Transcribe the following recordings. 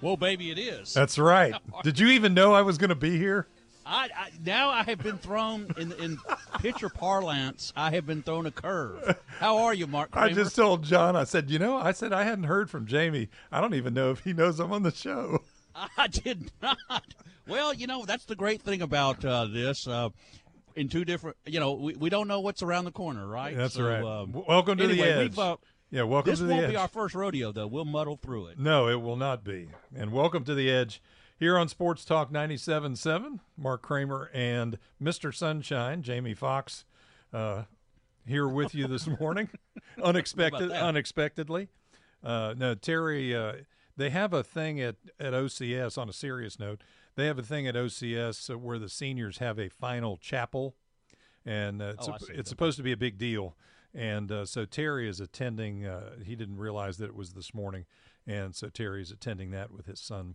Whoa, baby, it is. That's right. Did you even know I was going to be here? I, I now I have been thrown in in pitcher parlance. I have been thrown a curve. How are you, Mark? Kramer? I just told John. I said, you know, I said I hadn't heard from Jamie. I don't even know if he knows I'm on the show. I did not. Well, you know, that's the great thing about uh, this. Uh, in two different, you know, we, we don't know what's around the corner, right? That's So, right. um, welcome to anyway, the edge. Yeah, welcome this to the edge. This won't be our first rodeo, though. We'll muddle through it. No, it will not be. And welcome to the edge here on Sports Talk 97.7. Mark Kramer and Mr. Sunshine, Jamie Fox, uh, here with you this morning, unexpected, unexpectedly. Uh, no, Terry, uh, they have a thing at, at OCS, on a serious note, they have a thing at OCS where the seniors have a final chapel, and uh, it's, Oh, a- it's supposed to be a big deal. And uh, so Terry is attending. Uh, he didn't realize that it was this morning, and so Terry is attending that with his son,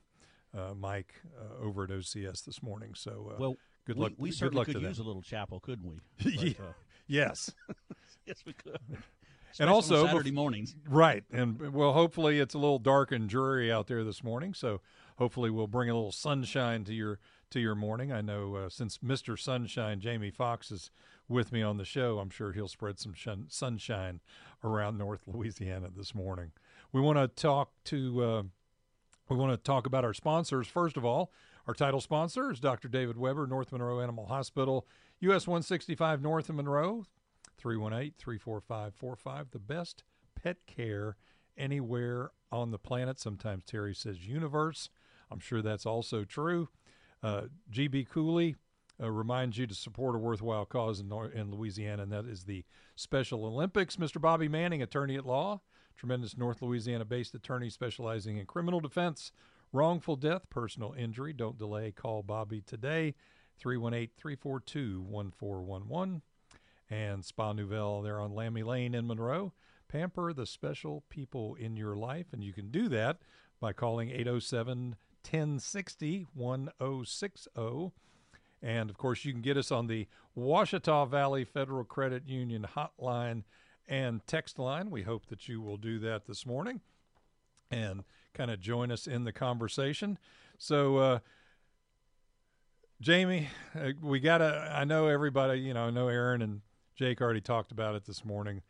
uh, Mike, uh, over at OCS this morning. So uh, Well, good luck. We good certainly could to them. use a little chapel, couldn't we? Yeah. But, uh, yes, yes, we could. and Especially on also Saturday mornings. Right. And well, hopefully it's a little dark and dreary out there this morning. So hopefully we'll bring a little sunshine to your to your morning. I know uh, since Mr. Sunshine Jamie Fox is with me on the show, I'm sure he'll spread some shun- sunshine around North Louisiana this morning. We want to talk to uh, we want to talk about our sponsors first of all. Our title sponsor is Dr. David Weber, North Monroe Animal Hospital, US 165 North of Monroe, 318 345 45. The best pet care anywhere on the planet. Sometimes Terry says universe. I'm sure that's also true. Uh, GB Cooley uh, reminds you to support a worthwhile cause in, in Louisiana, and that is the Special Olympics. Mr. Bobby Manning, attorney at law, tremendous North Louisiana based attorney specializing in criminal defense, wrongful death, personal injury. Don't delay. Call Bobby today, 318 342 1411 and Spa Nouvelle there on Lammy Lane in Monroe. Pamper the special people in your life, and you can do that by calling 807 1060 1060. And of course, you can get us on the Ouachita Valley Federal Credit Union hotline and text line. We hope that you will do that this morning and kind of join us in the conversation. So, uh, Jamie, uh, we got to, I know everybody, you know, I know Aaron and Jake already talked about it this morning,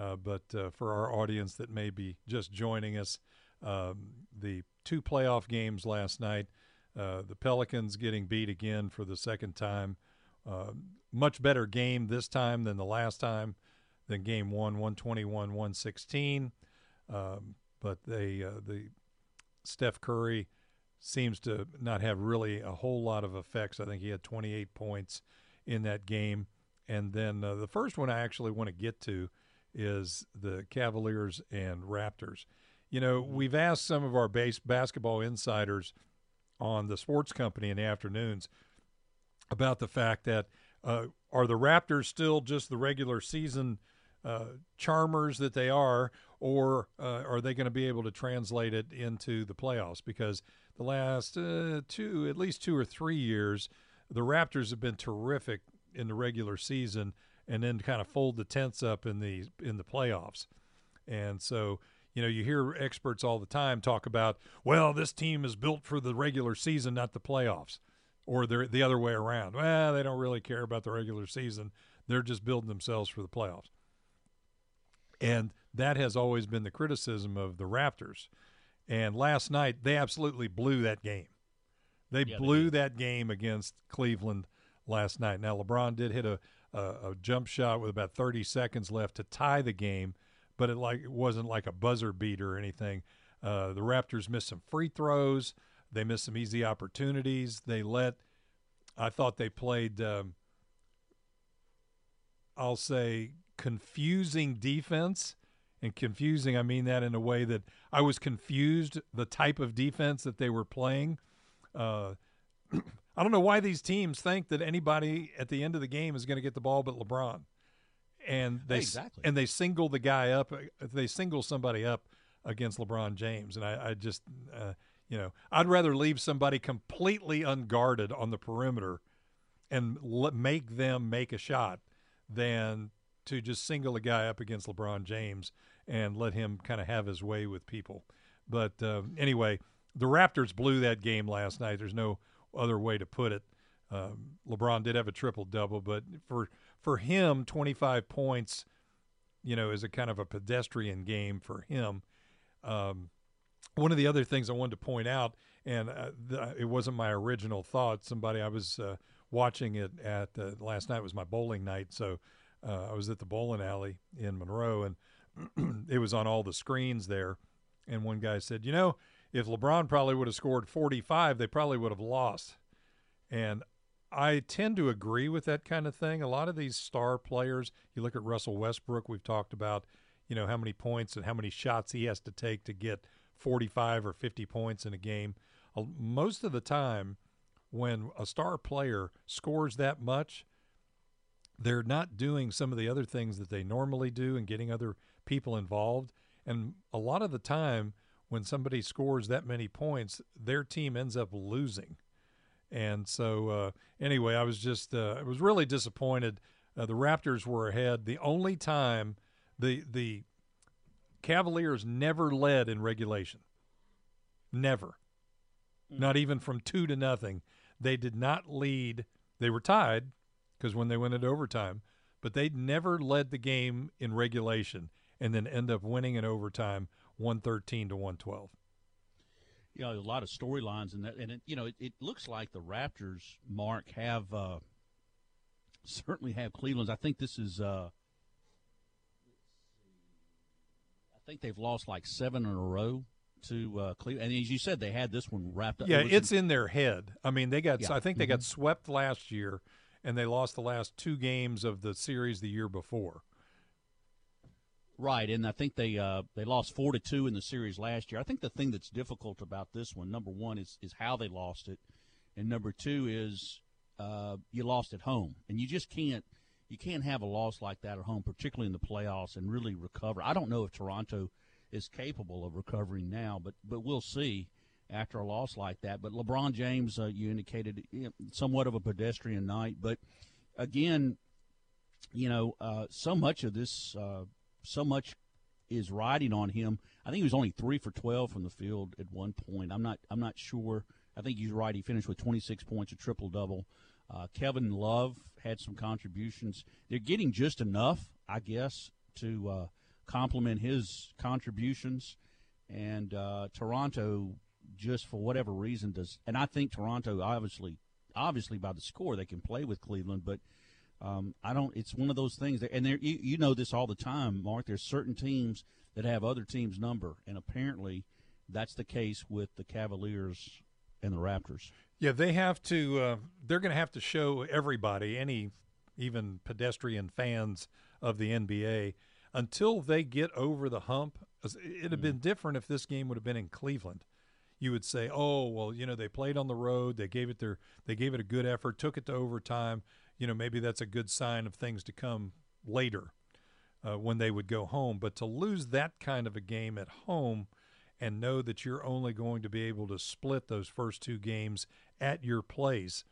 uh, but uh, for our audience that may be just joining us, um, the two playoff games last night, uh, the Pelicans getting beat again for the second time. Uh, much better game this time than the last time, than game one, 121 116. Um, but they, uh, the Steph Curry seems to not have really a whole lot of effects. I think he had 28 points in that game. And then uh, the first one I actually want to get to is the Cavaliers and Raptors. You know, we've asked some of our base basketball insiders on the sports company in the afternoons about the fact that uh, are the Raptors still just the regular season uh, charmers that they are, or uh, are they going to be able to translate it into the playoffs? Because the last uh, two, at least two or three years, the Raptors have been terrific in the regular season, and then kind of fold the tents up in the in the playoffs. And so, you know, you hear experts all the time talk about, well, this team is built for the regular season, not the playoffs, or they're the other way around. Well, they don't really care about the regular season; they're just building themselves for the playoffs. And that has always been the criticism of the Raptors. And last night, they absolutely blew that game. They Yeah, blew did. that game against Cleveland last night. Now, LeBron did hit a, a, a jump shot with about 30 seconds left to tie the game, but it like it wasn't like a buzzer beater or anything. Uh, the Raptors missed some free throws. They missed some easy opportunities. They let. I thought they played. Um, I'll say confusing defense, and confusing. I mean that in a way that I was confused the type of defense that they were playing. Uh, I don't know why these teams think that anybody at the end of the game is going to get the ball but LeBron, and they exactly. and they single the guy up. They single somebody up against LeBron James, and I, I just uh, you know I'd rather leave somebody completely unguarded on the perimeter and le- make them make a shot than to just single a guy up against LeBron James and let him kind of have his way with people. But uh, anyway, the Raptors blew that game last night. There's no other way to put it. Um, LeBron did have a triple double, but for for him, 25 points, you know, is a kind of a pedestrian game for him. Um, one of the other things I wanted to point out, and uh, it wasn't my original thought. Somebody I was uh, watching it at uh, last night was my bowling night, so uh, I was at the bowling alley in Monroe, and it was on all the screens there. And one guy said, "You know, if LeBron probably would have scored 45, they probably would have lost." And I tend to agree with that kind of thing. A lot of these star players, you look at Russell Westbrook, we've talked about, you know, how many points and how many shots he has to take to get 45 or 50 points in a game. Uh, most of the time, when a star player scores that much, they're not doing some of the other things that they normally do and getting other people involved. And a lot of the time, when somebody scores that many points, their team ends up losing. And so, uh, anyway, I was just uh, I was really disappointed. Uh, the Raptors were ahead. The only time the the Cavaliers never led in regulation. Never. Mm. Not even from two to nothing. They did not lead. They were tied because when they went into overtime, but they never led the game in regulation and then end up winning in overtime 113 to 112 you know, a lot of storylines in that, and it, you know, it, it, looks like the Raptors, Mark, have uh, certainly have Cleveland's. I think this is, uh, I think they've lost like seven in a row to uh, Cleveland. And as you said, they had this one wrapped up. Yeah, it it's in their head. I mean, they got. Yeah. I think they mm-hmm. got swept last year, and they lost the last two games of the series the year before. Right, and I think they uh, they lost four to two in the series last year. I think the thing that's difficult about this one, number one, is is how they lost it, and number two is uh, you lost at home, and you just can't you can't have a loss like that at home, particularly in the playoffs, and really recover. I don't know if Toronto is capable of recovering now, but but we'll see after a loss like that. But LeBron James, uh, you indicated you know, somewhat of a pedestrian night, but again, you know, uh, so much of this uh, so much is riding on him. I think he was only three for twelve from the field at one point. I'm not. I'm not sure. I think he's right. He finished with 26 points, a triple double. Uh, Kevin Love had some contributions. They're getting just enough, I guess, to uh, complement his contributions. And uh, Toronto, just for whatever reason, does. And I think Toronto, obviously, obviously by the score, they can play with Cleveland, but um, I don't. It's one of those things, that, and there you, you know this all the time, Mark. There's certain teams that have other teams' number, and apparently, that's the case with the Cavaliers and the Raptors. Yeah, they have to. Uh, they're going to have to show everybody, any even pedestrian fans of the NBA, until they get over the hump. It'd have been mm. different if this game would have been in Cleveland. You would say, "Oh, well, you know, they played on the road. They gave it their. They gave it a good effort. Took it to overtime you know, maybe that's a good sign of things to come later uh, when they would go home. But to lose that kind of a game at home and know that you're only going to be able to split those first two games at your place,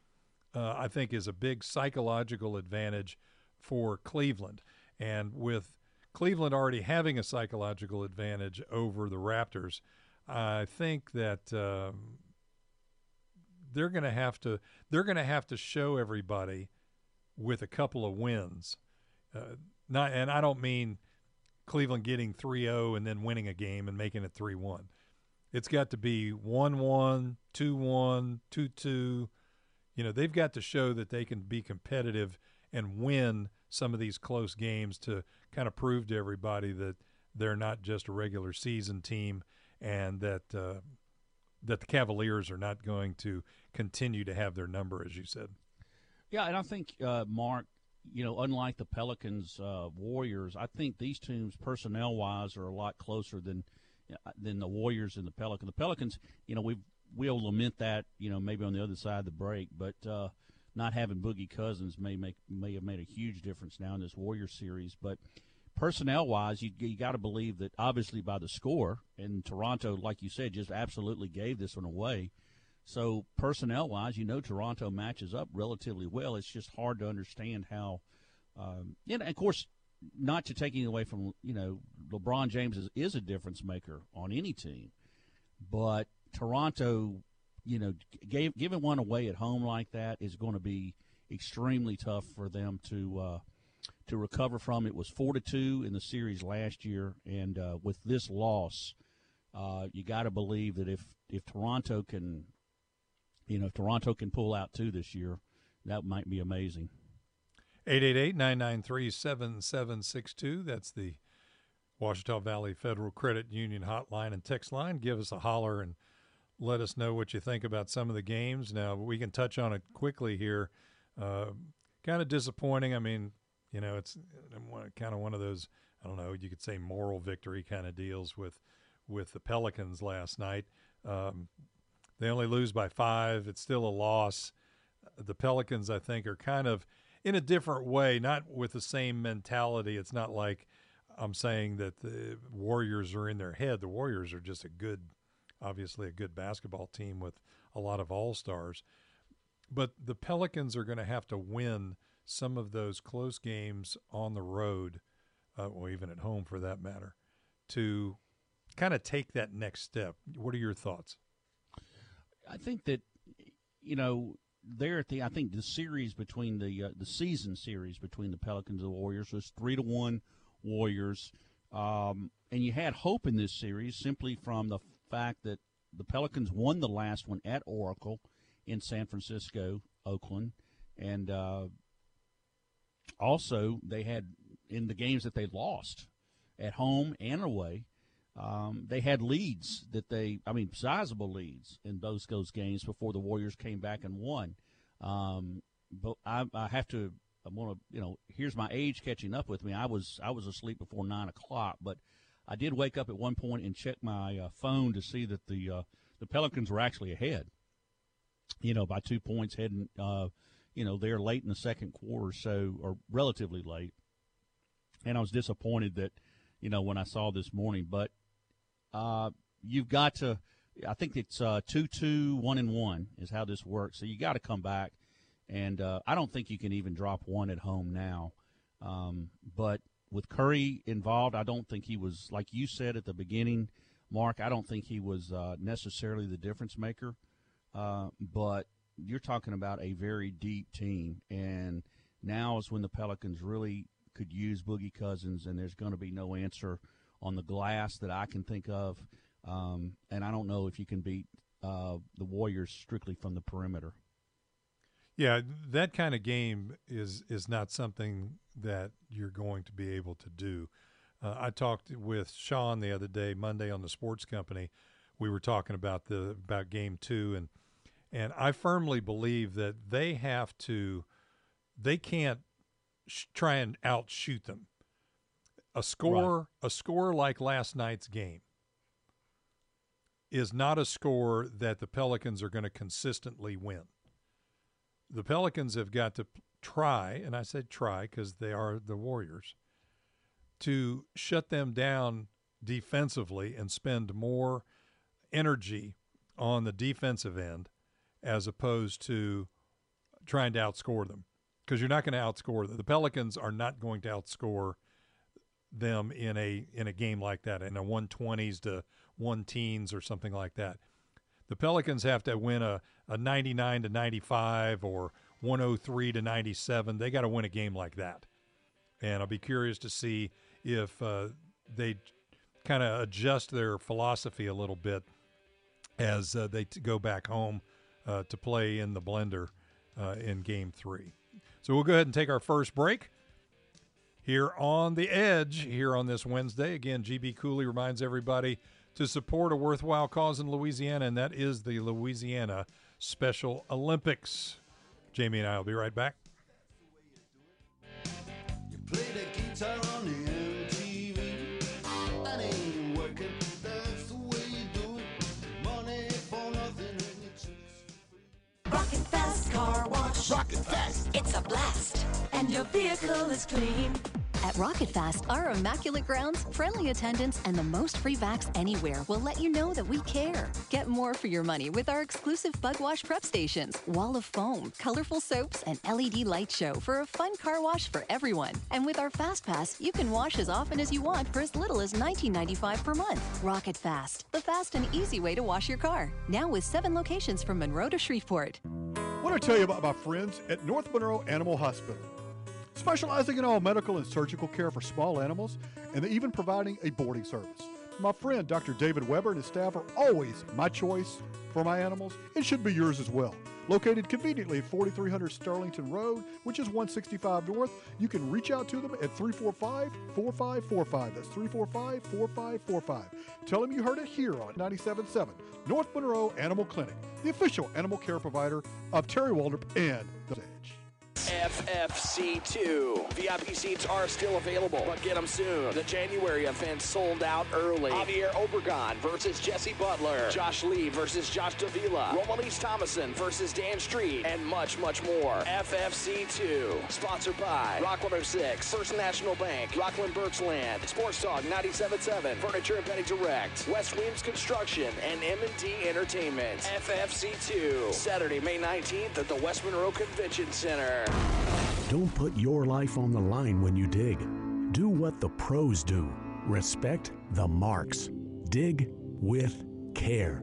uh, I think is a big psychological advantage for Cleveland. And with Cleveland already having a psychological advantage over the Raptors, I think that um, they're going to have to they're going to have to show everybody with a couple of wins. Uh, not, and I don't mean Cleveland getting 3-0 and then winning a game and making it 3-1. It's got to be 1-1, 2-1, 2-2. You know, they've got to show that they can be competitive and win some of these close games to kind of prove to everybody that they're not just a regular season team and that uh, that the Cavaliers are not going to continue to have their number, as you said. Yeah, and I think uh, Mark, you know, unlike the Pelicans, uh, Warriors, I think these teams personnel wise are a lot closer than uh, than the Warriors and the Pelicans. The Pelicans, you know, we've we'll lament that, you know, maybe on the other side of the break. But uh, not having Boogie Cousins may make may have made a huge difference now in this Warrior series. But personnel wise, you, you got to believe that obviously by the score, and Toronto, like you said, just absolutely gave this one away. So personnel wise, you know Toronto matches up relatively well. It's just hard to understand how. Um, and of course, not to take anything away from you know LeBron James is, is a difference maker on any team, but Toronto, you know, gave, giving one away at home like that is going to be extremely tough for them to uh, to recover from. It was four to two in the series last year, and uh, with this loss, uh, you got to believe that if if Toronto can, you know, if Toronto can pull out two this year, that might be amazing. 888-993-7762. That's the Ouachita Valley Federal Credit Union hotline and text line. Give us a holler and let us know what you think about some of the games. Now, we can touch on it quickly here. Uh, kind of disappointing. I mean, you know, it's kind of one of those, I don't know, you could say moral victory kind of deals with with the Pelicans last night. Um, they only lose by five. It's still a loss. The Pelicans, I think, are kind of in a different way, not with the same mentality. It's not like I'm saying that the Warriors are in their head. The Warriors are just a good, obviously, a good basketball team with a lot of all stars. But the Pelicans are going to have to win some of those close games on the road, uh, or even at home for that matter, to kind of take that next step. What are your thoughts? I think that you know there at the I think the series between the uh, the season series between the Pelicans and the Warriors was three to one Warriors, um, and you had hope in this series simply from the fact that the Pelicans won the last one at Oracle in San Francisco, Oakland, and uh, also they had in the games that they lost at home and away. Um, they had leads that they, I mean, sizable leads in both those games before the Warriors came back and won. Um, but I, I have to, I want to, you know, here's my age catching up with me. I was, I was asleep before nine o'clock, but I did wake up at one point and check my uh, phone to see that the uh, the Pelicans were actually ahead. You know, by two points, heading, uh, you know, they're late in the second quarter, so or relatively late. And I was disappointed that, you know, when I saw this morning, but uh, you've got to. I think it's uh, two two one and one is how this works. So you got to come back, and uh, I don't think you can even drop one at home now. Um, but with Curry involved, I don't think he was like you said at the beginning, Mark. I don't think he was uh, necessarily the difference maker. Uh, but you're talking about a very deep team, and now is when the Pelicans really could use Boogie Cousins, and there's going to be no answer on the glass that I can think of. Um, and I don't know if you can beat uh, the Warriors strictly from the perimeter. Yeah, that kind of game is is not something that you're going to be able to do. Uh, I talked with Sean the other day, Monday on the Sports Company. We were talking about the about Game Two, and and I firmly believe that they have to, they can't sh- try and outshoot them a score right. a score like last night's game is not a score that the Pelicans are going to consistently win. The Pelicans have got to try, and I said try because they are the Warriors, to shut them down defensively and spend more energy on the defensive end as opposed to trying to outscore them because you're not going to outscore them. The Pelicans are not going to outscore them in a in a game like that in a 120s to one teens or something like that. The Pelicans have to win a, a 99 to 95 or 103 to 97. They got to win a game like that. And I'll be curious to see if uh, they kind of adjust their philosophy a little bit as uh, they t- go back home uh, to play in the blender uh, in game three. So we'll go ahead and take our first break here on the edge here on this Wednesday. Again, GB Cooley reminds everybody to support a worthwhile cause in Louisiana, and that is the Louisiana Special Olympics. Jamie and I will be right back. Rocket Fast Car Wash. Rocket Fast. It's a blast. And your vehicle is clean. At Rocket Fast, our immaculate grounds, friendly attendants, and the most free vacs anywhere will let you know that we care. Get more for your money with our exclusive bug wash prep stations, wall of foam, colorful soaps, and LED light show for a fun car wash for everyone. And with our Fast Pass, you can wash as often as you want for as little as $19.95 per month. Rocket Fast, the fast and easy way to wash your car. Now with seven locations from Monroe to Shreveport. Want to tell you about my friends at North Monroe Animal Hospital specializing in all medical and surgical care for small animals, and even providing a boarding service. My friend Dr. David Weber and his staff are always my choice for my animals. It should be yours as well. Located conveniently at 4300 Sterlington Road, which is 165 North, you can reach out to them at 345 4545. That's 345 4545. Tell them you heard it here on 97.7 North Monroe Animal Clinic, the official animal care provider of Terry Waldrop and the. FFC2. VIP seats are still available, but get them soon. The January event sold out early. Javier Obregon versus Jesse Butler. Josh Lee versus Josh Davila. Romalise Thomason versus Dan Street. And much, much more. FFC2. Sponsored by Rock 106, First National Bank, Rockland Birchland, Sports Talk 97.7, Furniture and Bedding Direct, West Williams Construction, and M&D Entertainment. FFC2. Saturday, May 19th at the West Monroe Convention Center. Don't put your life on the line when you dig. Do what the pros do. Respect the marks. Dig with care.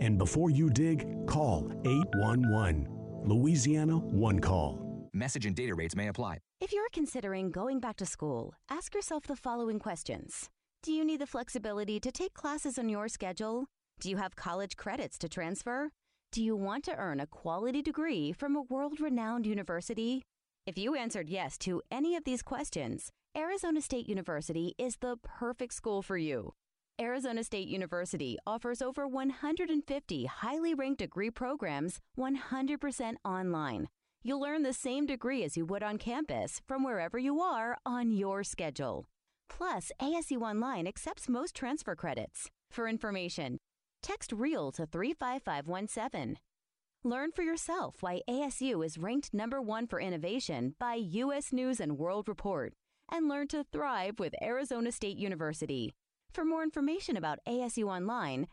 And before you dig, call 811. Louisiana One Call. Message and data rates may apply. If you're considering going back to school, ask yourself the following questions Do you need the flexibility to take classes on your schedule? Do you have college credits to transfer? Do you want to earn a quality degree from a world renowned university? If you answered yes to any of these questions, Arizona State University is the perfect school for you. Arizona State University offers over 150 highly ranked degree programs 100% online. You'll earn the same degree as you would on campus from wherever you are on your schedule. Plus, ASU Online accepts most transfer credits. For information, text REAL to 35517. Learn for yourself why ASU is ranked number one for innovation by U.S. News and World Report, and learn to thrive with Arizona State University. For more information about ASU Online,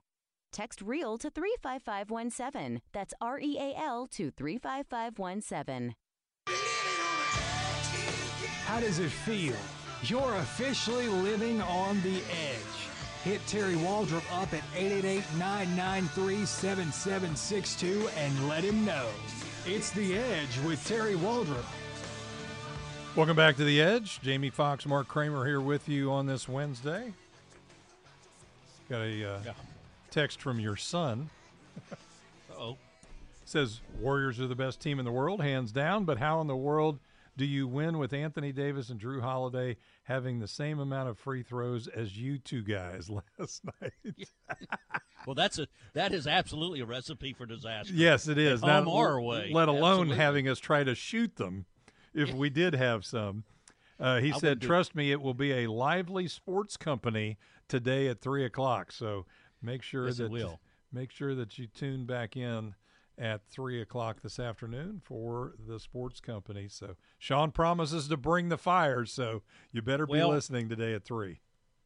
text REAL to 35517. That's R E A L to 35517. How does it feel? You're officially living on the edge. Hit Terry Waldrop up at 888-993-7762 and let him know. It's The Edge with Terry Waldrop. Welcome back to The Edge. Jamie Fox, Mark Kramer here with you on this Wednesday. Got a uh, Yeah. text from your son. oh Says Warriors are the best team in the world, hands down, but how in the world do you win with Anthony Davis and Jrue Holiday having the same amount of free throws as you two guys last night? Well, that's a that is absolutely a recipe for disaster. Yes, it is. Home or away. Let alone Absolutely. having us try to shoot them if we did have some. Uh, he I said, "Trust me, it will be a lively sports company today at three o'clock. So make sure Yes, that make sure that you tune back in at three o'clock this afternoon for the sports company. So Sean promises to bring the fire. So you better be Well- listening today at three.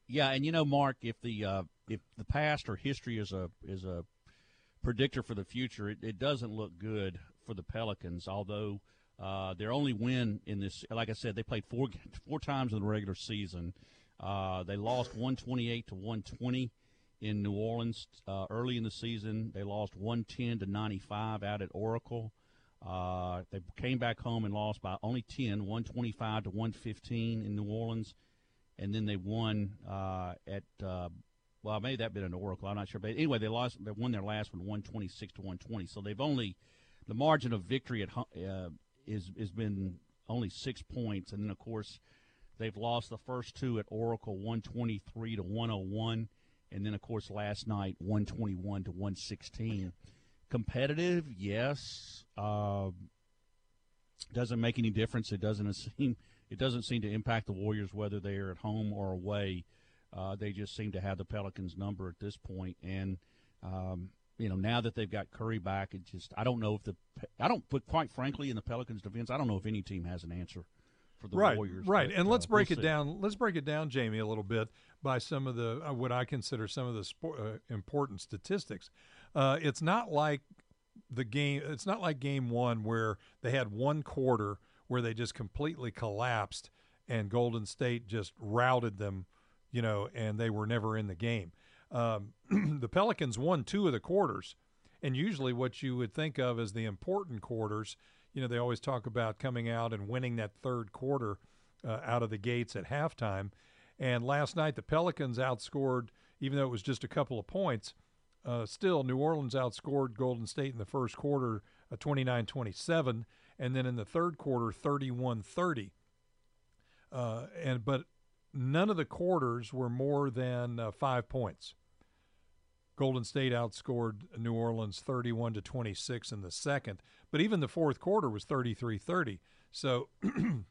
Yeah, and you know, Mark, if the uh, if the past or history is a is a predictor for the future, it, it doesn't look good for the Pelicans. Although uh, their only win in this, like I said, they played four four times in the regular season. Uh, they lost one twenty eight to one twenty in New Orleans uh, early in the season. They lost one ten to ninety five out at Oracle. Uh, they came back home and lost by only 10, 125 to 115 in New Orleans and then they won uh, at uh, well, maybe that been an Oracle. I'm not sure, but anyway, they lost. They won their last one, 126 to 120. So they've only the margin of victory at uh, is has been only six points, and then of course they've lost the first two at Oracle, 123 to 101, and then of course last night 121 to 116. Competitive, yes. Uh, doesn't make any difference. It doesn't seem it doesn't seem to impact the Warriors whether they're at home or away. Uh, they just seem to have the Pelicans' number at this point. point, and um, you know, now that they've got Curry back, it just I don't know if the I don't. But quite frankly, in the Pelicans' defense, I don't know if any team has an answer for the right, Warriors. Right, but, and let's uh, break we'll it see. down. Let's break it down, Jamie, a little bit by some of the uh, what I consider some of the sport, uh, important statistics. Uh, it's not like the game. It's not like game one where they had one quarter where they just completely collapsed and Golden State just routed them, you know, and they were never in the game. Um, the Pelicans won two of the quarters, and usually what you would think of as the important quarters, you know, they always talk about coming out and winning that third quarter uh, out of the gates at halftime. And last night, the Pelicans outscored, even though it was just a couple of points, uh, still, New Orleans outscored Golden State in the first quarter uh, 29 27, and then in the third quarter, 31 30. Uh, and but none of the quarters were more than uh, five points. Golden State outscored New Orleans 31 to 26 in the second, but even the fourth quarter was 33-30. So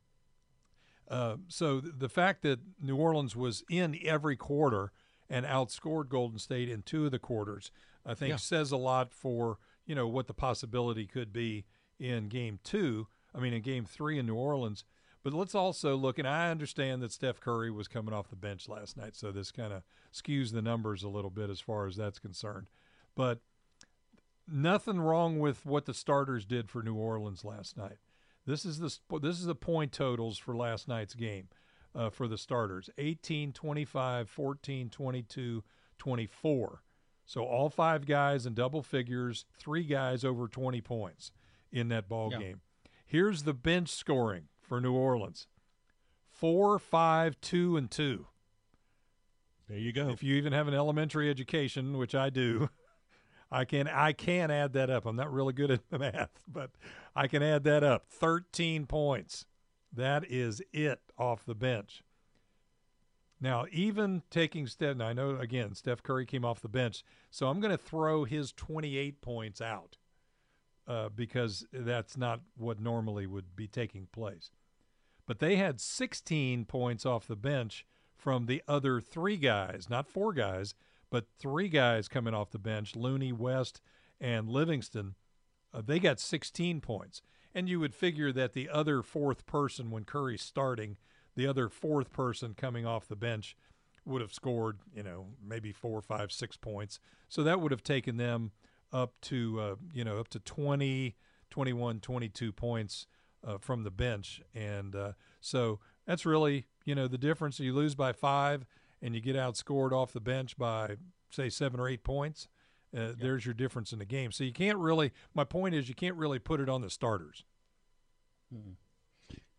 uh, so the fact that New Orleans was in every quarter and outscored Golden State in two of the quarters, I think Yeah. says a lot for, you know, what the possibility could be in game 2, I mean in game 3 in New Orleans. But let's also look, and I understand that Steph Curry was coming off the bench last night, so this kind of skews the numbers a little bit as far as that's concerned. But nothing wrong with what the starters did for New Orleans last night. This is the this is the point totals for last night's game uh, for the starters 18 25 14 22 24 so all five guys in double figures three guys over 20 points in that ball Yeah. game here's the bench scoring for new orleans four five two and two There you go. if you even have an elementary education which i do I can I can add that up. I'm not really good at math, but I can add that up. 13 points. That is it off the bench. Now, even taking Steph, now I know again Steph Curry came off the bench, so I'm going to throw his 28 points out uh, because that's not what normally would be taking place. But they had 16 points off the bench from the other three guys, not four guys, but three guys coming off the bench Looney, West, and Livingston. Uh, they got 16 points. And you would figure that the other fourth person, when Curry's starting, the other fourth person coming off the bench would have scored, you know, maybe four, five, six points. So that would have taken them up to, uh, you know, up to 20, 21, 22 points uh, from the bench. And uh, so that's really, you know, the difference. You lose by five and you get outscored off the bench by, say, seven or eight points. Uh, There's your difference in the game. So you can't really, my point is, you can't really put it on the starters.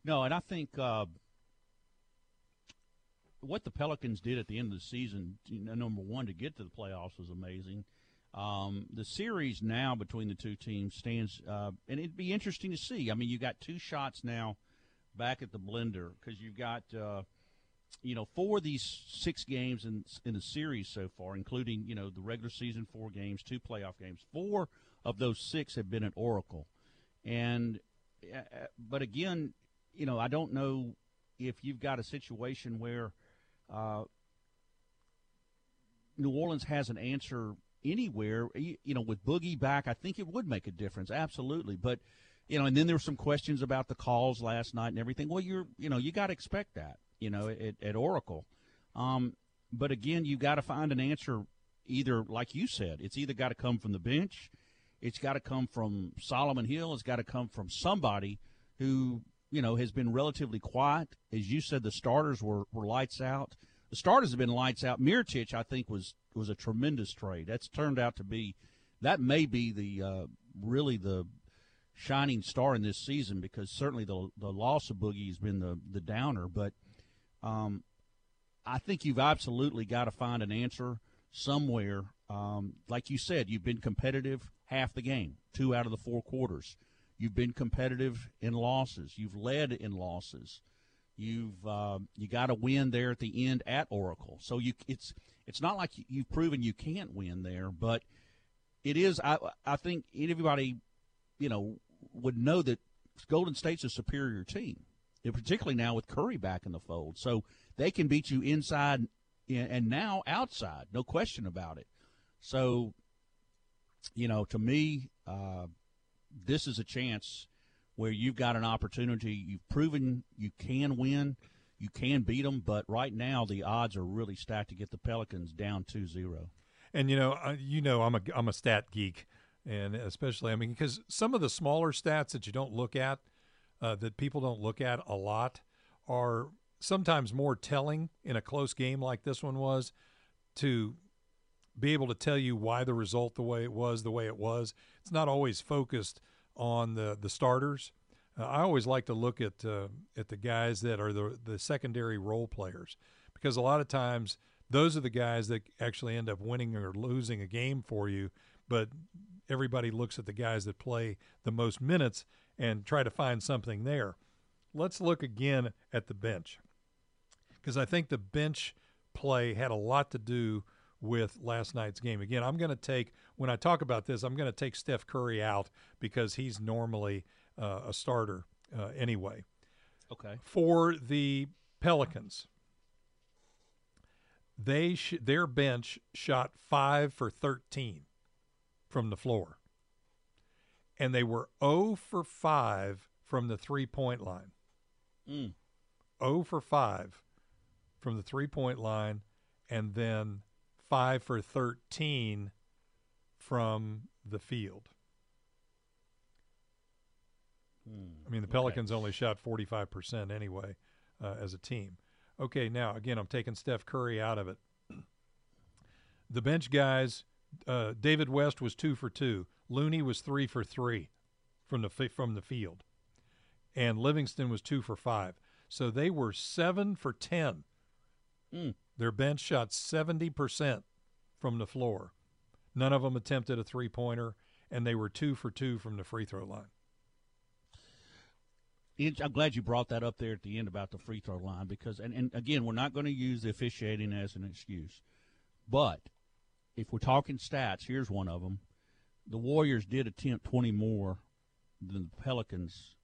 No, and I think uh, what the Pelicans did at the end of the season, you know, number one, to get to the playoffs was amazing. Um, the series now between the two teams stands, uh, and it'd be interesting to see. I mean, you got two shots now back at the blender because you've got, uh, you know, four of these six games in in the series so far, including you know the regular season four games, two playoff games. Four of those six have been at Oracle, and uh, but again, you know, I don't know if you've got a situation where uh, New Orleans has an answer anywhere. You, know, with Boogie back, I think it would make a difference, absolutely. But you know, and then there were some questions about the calls last night and everything. Well, you're, you know, you got to expect that, you know, at, at Oracle. Um, but again, you got to find an answer. Either, like you said, it's either got to come from the bench, it's got to come from Solomon Hill, it's got to come from somebody who you know has been relatively quiet. As you said, the starters were, were lights out. The starters have been lights out. Mirotic, I think, was was a tremendous trade. That's turned out to be that may be the uh, really the shining star in this season because certainly the the loss of Boogie has been the the downer. But um, I think you've absolutely got to find an answer somewhere. Um, like you said, you've been competitive half the game, two out of the four quarters. You've been competitive in losses. You've led in losses. You've uh, you got to win there at the end at Oracle. So you it's it's not like you've proven you can't win there, but it is. I I think everybody, you know, would know that Golden State's a superior team, particularly now with Curry back in the fold. So they can beat you inside and now outside, no question about it. So you know, to me, uh, this is a chance where you've got an opportunity. You've proven you can win, you can beat them, but right now the odds are really stacked to get the Pelicans down 2-0. And you know, you know, I'm a I'm a stat geek, and especially I mean because some of the smaller stats that you don't look at, uh, that people don't look at a lot, are sometimes more telling in a close game like this one was, to be able to tell you why the result the way it was the way it was. It's not always focused on the the starters. Uh, I always like to look at uh, at the guys that are the the secondary role players because a lot of times those are the guys that actually end up winning or losing a game for you. But everybody looks at the guys that play the most minutes and try to find something there. Let's look again at the bench because I think the bench play had a lot to do with last night's game. Again, I'm going to take, when I talk about this, I'm going to take Steph Curry out because he's normally uh, a starter uh, anyway. Okay. For the Pelicans, they sh- their bench shot 5 for 13 from the floor. And they were 0 for 5 from the three-point line. Mm. 0 for 5 from the three-point line and then 5 for 13 from the field. I mean, the Pelicans only shot 45% anyway uh, as a team. Okay, now, again, I'm taking Steph Curry out of it. The bench guys, uh, David West was two for two. Looney was three for three from the from the field, and Livingston was two for five. So they were seven for ten. Mm. Their bench shot seventy percent from the floor. None of them attempted a three pointer, and they were two for two from the free throw line. I'm glad you brought that up there at the end about the free throw line because, and, and again, we're not going to use the officiating as an excuse. But if we're talking stats, here's one of them. The Warriors did attempt 20 more than the Pelicans.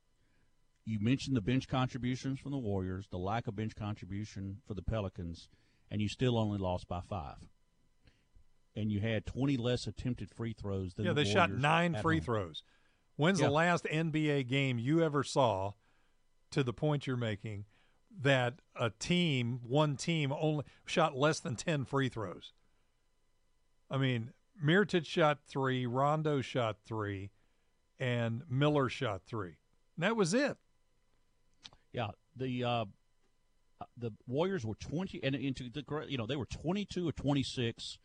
You mentioned the bench contributions from the Warriors, the lack of bench contribution for the Pelicans, and you still only lost by five. And you had 20 less attempted free throws than yeah, the they shot nine free home. throws. When's Yeah. the last NBA game you ever saw, to the point you're making, that a team, one team, only shot less than 10 free throws? I mean, Mirotic shot three, Rondo shot three, and Miller shot three. And that was it. Yeah, the uh, the Warriors were twenty, and into the you know they were twenty two or twenty six.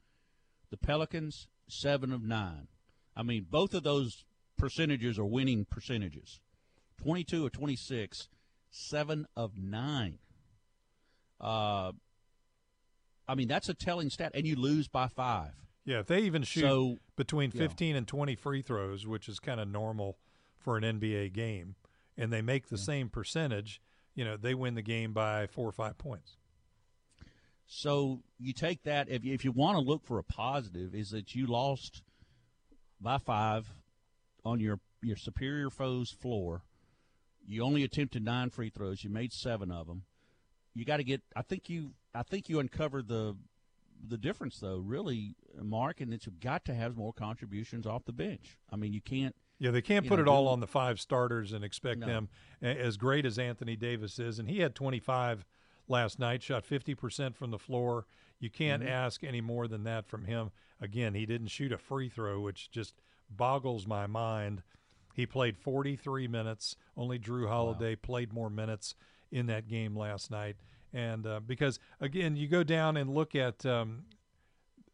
The Pelicans seven of nine. I mean, both of those percentages are winning percentages. Twenty two or twenty six, seven of nine. Uh, I mean that's a telling stat, and you lose by five. Yeah, if they even shoot So, between yeah. 15 and 20 free throws, which is kind of normal for an NBA game, and they make the same percentage, you know, they win the game by four or five points. So you take that if you, if you want to look for a positive, is that you lost by five on your your superior foe's floor. You only attempted nine free throws. You made seven of them. You got to get. I think you. I think you uncovered the the difference though. Really, Mark, and that you've got to have more contributions off the bench. I mean, you can't. Yeah, they can't put know, it all on the five starters and expect No. them as great as Anthony Davis is, and he had 25 last night, shot 50% from the floor. You can't Mhm. ask any more than that from him. Again, he didn't shoot a free throw, which just boggles my mind. He played 43 minutes. Only Jrue Holiday played more minutes in that game last night. And uh, because, again, you go down and look at, um,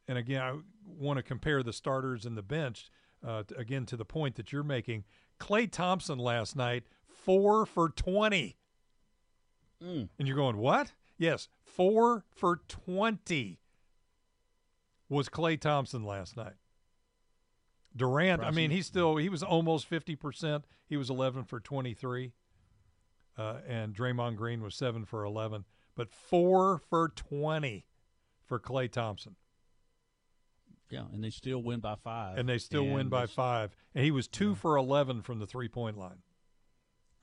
and again, I want to compare the starters and the bench, uh, again, to the point that you're making. Klay Thompson last night, four for 20. Mm. And you're going, what? Yes, four for 20 was Klay Thompson last night. Durant, I mean, he's still, he was almost 50%. He was 11 for 23. Uh, and Draymond Green was 7 for 11. But 4 for 20 for Klay Thompson. Yeah, and they still win by five. And they still win by five. And he was 2 for 11 from the three point line.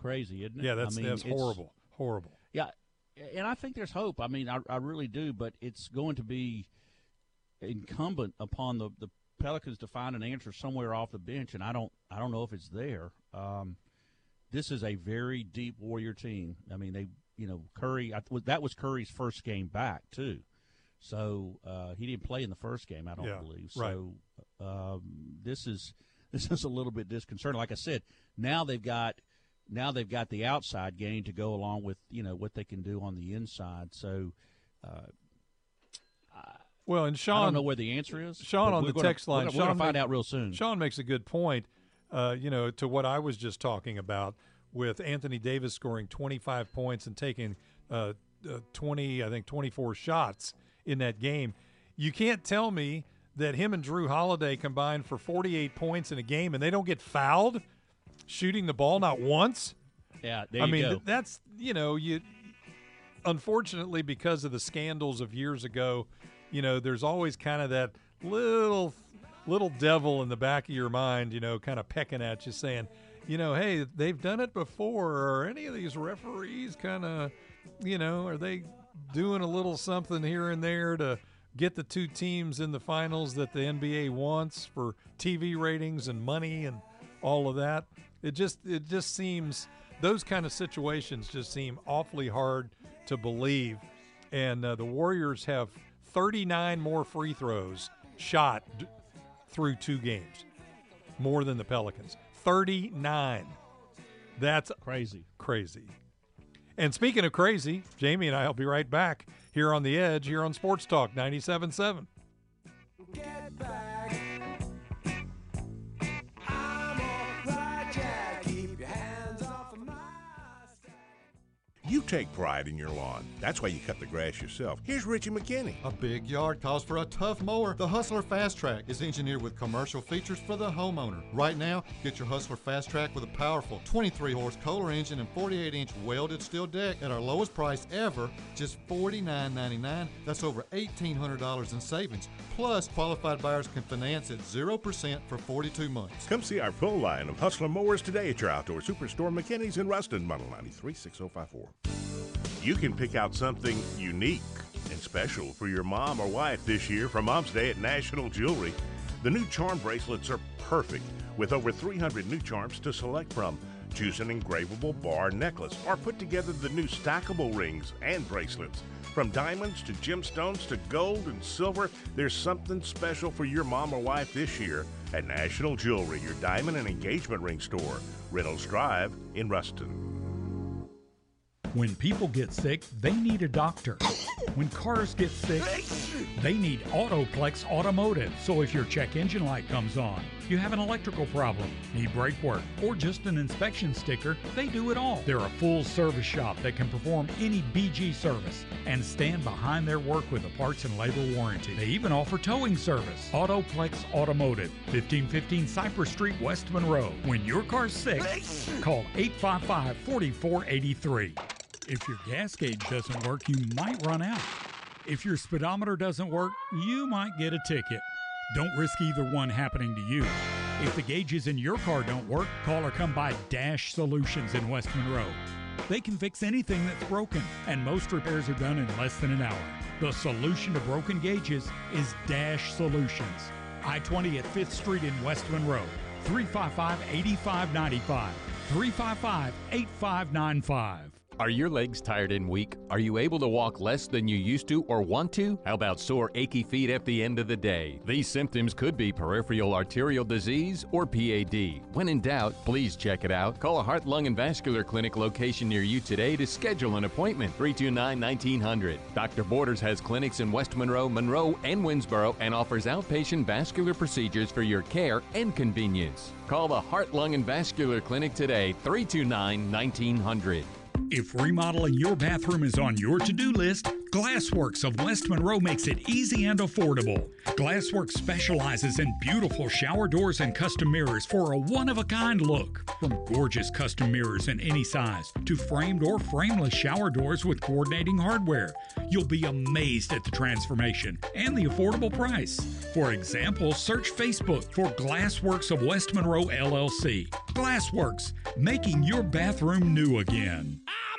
Crazy, isn't it? Yeah, that's, I mean, that's horrible. Horrible. Yeah, and I think there's hope. I mean, I, I really do, but it's going to be incumbent upon the, the Pelicans to find an answer somewhere off the bench, and I don't I don't know if it's there. Um, this is a very deep Warrior team. I mean, they you know Curry I, that was Curry's first game back too, so uh, he didn't play in the first game. I don't Yeah, believe right. so. Um, this is this is a little bit disconcerting. Like I said, now they've got now they've got the outside game to go along with you know what they can do on the inside. So. Uh, Well, and Sean, I don't know where the answer is. Sean on the gonna- text line. gonna- We're going Sean to find make- out real soon. Sean makes a good point. Uh, you know, to what I was just talking about with Anthony Davis scoring 25 points and taking uh, uh, 20, I think 24 shots in that game. You can't tell me that him and Drew Holiday combined for 48 points in a game and they don't get fouled shooting the ball not once. Yeah, there I you mean, go. th- that's you know, you unfortunately because of the scandals of years ago, you know, there's always kind of that little little devil in the back of your mind, you know, kind of pecking at you saying, you know, hey, they've done it before or any of these referees kind of, you know, are they doing a little something here and there to get the two teams in the finals that the NBA wants for TV ratings and money and all of that. It just it just seems those kind of situations just seem awfully hard to believe. And uh, the Warriors have 39 more free throws shot d- through two games, more than the Pelicans. 39. That's crazy. Crazy. And speaking of crazy, Jamie and I will be right back here on the Edge here on Sports Talk 97.7. take pride in your lawn. That's why you cut the grass yourself. Here's Richie McKinney. A big yard calls for a tough mower. The Hustler Fast Track is engineered with commercial features for the homeowner. Right now, get your Hustler Fast Track with a powerful 23 horse Kohler engine and 48 inch welded steel deck at our lowest price ever, just $49.99. That's over $1,800 in savings. Plus, qualified buyers can finance at 0% for 42 months. Come see our full line of Hustler mowers today at your outdoor superstore, McKinney's in Ruston, Model 936054. You can pick out something unique and special for your mom or wife this year for Mom's Day at National Jewelry. The new charm bracelets are perfect with over 300 new charms to select from. Choose an engravable bar necklace or put together the new stackable rings and bracelets. From diamonds to gemstones to gold and silver, there's something special for your mom or wife this year at National Jewelry, your diamond and engagement ring store, Reynolds Drive in Ruston. When people get sick, they need a doctor. When cars get sick, they need Autoplex Automotive. So if your check engine light comes on, you have an electrical problem, need brake work, or just an inspection sticker, they do it all. They're a full service shop that can perform any BG service and stand behind their work with a parts and labor warranty. They even offer towing service. Autoplex Automotive, 1515 Cypress Street, West Monroe. When your car's sick, call 855 4483. If your gas gauge doesn't work, you might run out. If your speedometer doesn't work, you might get a ticket. Don't risk either one happening to you. If the gauges in your car don't work, call or come by Dash Solutions in West Monroe. They can fix anything that's broken, and most repairs are done in less than an hour. The solution to broken gauges is Dash Solutions. I 20 at 5th Street in West Monroe. 355 8595. 355 8595. Are your legs tired and weak? Are you able to walk less than you used to or want to? How about sore, achy feet at the end of the day? These symptoms could be peripheral arterial disease or PAD. When in doubt, please check it out. Call a heart, lung, and vascular clinic location near you today to schedule an appointment. 329 1900. Dr. Borders has clinics in West Monroe, Monroe, and Winsboro and offers outpatient vascular procedures for your care and convenience. Call the Heart, Lung, and Vascular Clinic today, 329 1900. If remodeling your bathroom is on your to do list, Glassworks of West Monroe makes it easy and affordable. Glassworks specializes in beautiful shower doors and custom mirrors for a one of a kind look. From gorgeous custom mirrors in any size to framed or frameless shower doors with coordinating hardware, you'll be amazed at the transformation and the affordable price. For example, search Facebook for Glassworks of West Monroe LLC. Glassworks, making your bathroom new again. Me.